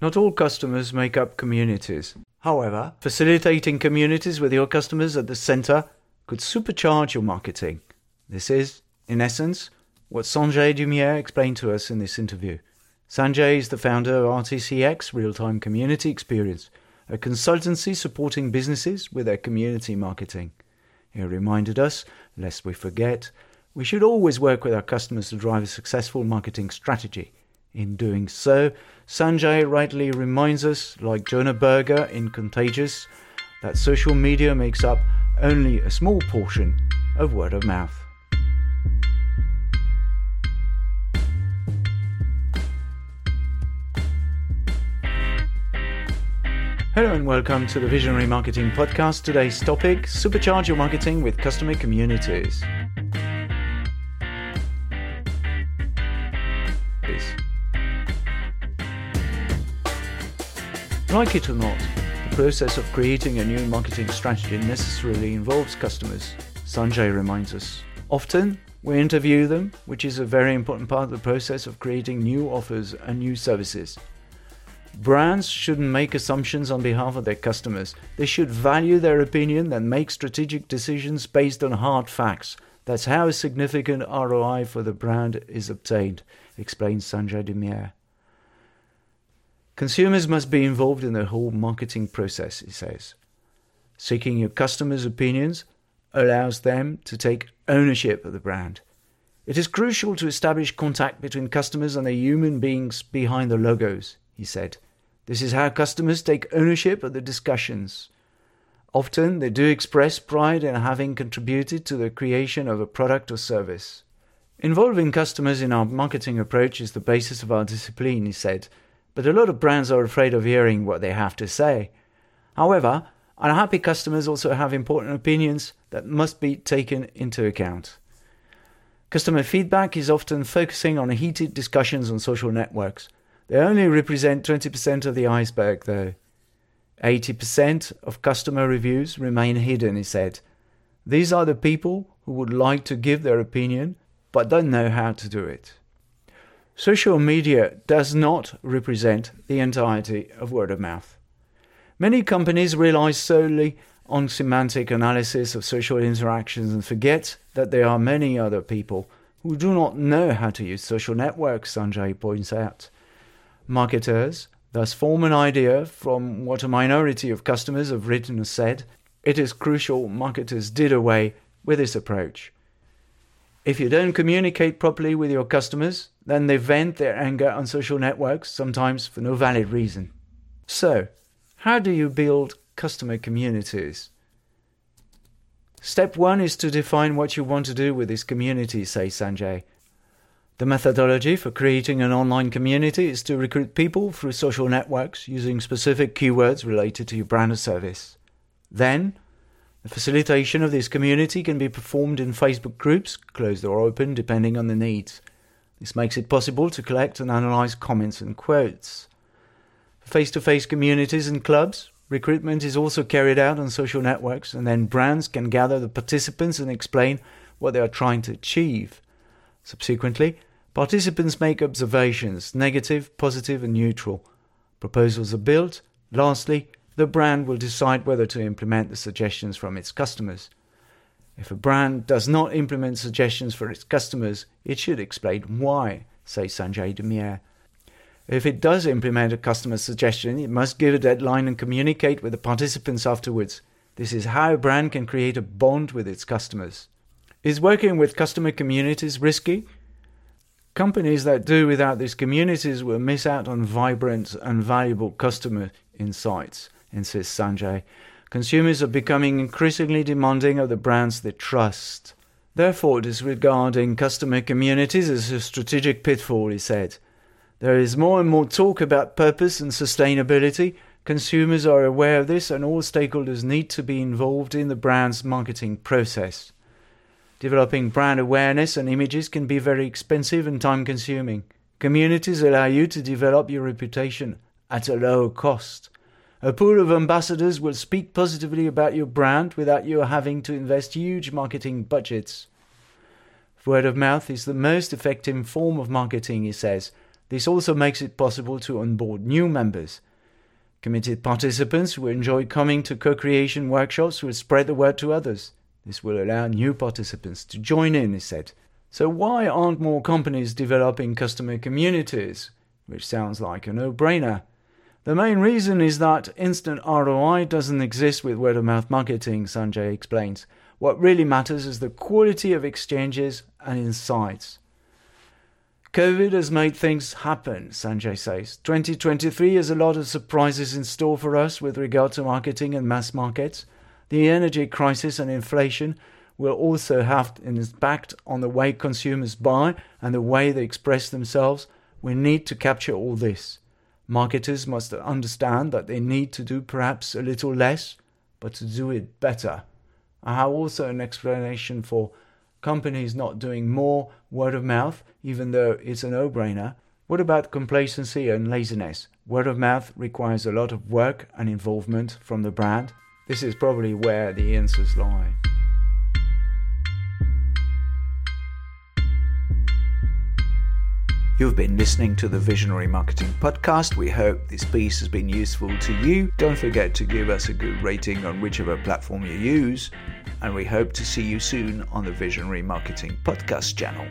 Not all customers make up communities. However, facilitating communities with your customers at the center could supercharge your marketing. This is, in essence, what Sanjay Dumier explained to us in this interview. Sanjay is the founder of RTCX Real Time Community Experience, a consultancy supporting businesses with their community marketing. He reminded us, lest we forget, we should always work with our customers to drive a successful marketing strategy. In doing so, Sanjay rightly reminds us, like Jonah Berger in Contagious, that social media makes up only a small portion of word of mouth. Hello and welcome to the Visionary Marketing Podcast. Today's topic Supercharge your marketing with customer communities. Like it or not, the process of creating a new marketing strategy necessarily involves customers, Sanjay reminds us. Often, we interview them, which is a very important part of the process of creating new offers and new services. Brands shouldn't make assumptions on behalf of their customers. They should value their opinion and make strategic decisions based on hard facts. That's how a significant ROI for the brand is obtained, explains Sanjay Dumier. Consumers must be involved in the whole marketing process, he says. Seeking your customers' opinions allows them to take ownership of the brand. It is crucial to establish contact between customers and the human beings behind the logos, he said. This is how customers take ownership of the discussions. Often they do express pride in having contributed to the creation of a product or service. Involving customers in our marketing approach is the basis of our discipline, he said but a lot of brands are afraid of hearing what they have to say. However, unhappy customers also have important opinions that must be taken into account. Customer feedback is often focusing on heated discussions on social networks. They only represent 20% of the iceberg, though. 80% of customer reviews remain hidden, he said. These are the people who would like to give their opinion but don't know how to do it. Social media does not represent the entirety of word of mouth. Many companies rely solely on semantic analysis of social interactions and forget that there are many other people who do not know how to use social networks, Sanjay points out. Marketers thus form an idea from what a minority of customers have written or said. It is crucial marketers did away with this approach. If you don't communicate properly with your customers, then they vent their anger on social networks, sometimes for no valid reason. So, how do you build customer communities? Step one is to define what you want to do with this community, says Sanjay. The methodology for creating an online community is to recruit people through social networks using specific keywords related to your brand or service. Then, the facilitation of this community can be performed in Facebook groups, closed or open depending on the needs. This makes it possible to collect and analyze comments and quotes. For face to face communities and clubs, recruitment is also carried out on social networks, and then brands can gather the participants and explain what they are trying to achieve. Subsequently, participants make observations negative, positive, and neutral. Proposals are built. Lastly, the brand will decide whether to implement the suggestions from its customers. If a brand does not implement suggestions for its customers, it should explain why, says Sanjay Dumier. If it does implement a customer suggestion, it must give a deadline and communicate with the participants afterwards. This is how a brand can create a bond with its customers. Is working with customer communities risky? Companies that do without these communities will miss out on vibrant and valuable customer insights insists Sanjay. Consumers are becoming increasingly demanding of the brands they trust. Therefore, disregarding customer communities is a strategic pitfall, he said. There is more and more talk about purpose and sustainability. Consumers are aware of this, and all stakeholders need to be involved in the brand's marketing process. Developing brand awareness and images can be very expensive and time consuming. Communities allow you to develop your reputation at a lower cost. A pool of ambassadors will speak positively about your brand without you having to invest huge marketing budgets. Word of mouth is the most effective form of marketing, he says. This also makes it possible to onboard new members. Committed participants who enjoy coming to co creation workshops will spread the word to others. This will allow new participants to join in, he said. So, why aren't more companies developing customer communities? Which sounds like a no brainer. The main reason is that instant ROI doesn't exist with word of mouth marketing, Sanjay explains. What really matters is the quality of exchanges and insights. COVID has made things happen, Sanjay says. 2023 has a lot of surprises in store for us with regard to marketing and mass markets. The energy crisis and inflation will also have an impact on the way consumers buy and the way they express themselves. We need to capture all this. Marketers must understand that they need to do perhaps a little less, but to do it better. I have also an explanation for companies not doing more word of mouth, even though it's a no brainer. What about complacency and laziness? Word of mouth requires a lot of work and involvement from the brand. This is probably where the answers lie. You've been listening to the Visionary Marketing Podcast. We hope this piece has been useful to you. Don't forget to give us a good rating on whichever platform you use. And we hope to see you soon on the Visionary Marketing Podcast channel.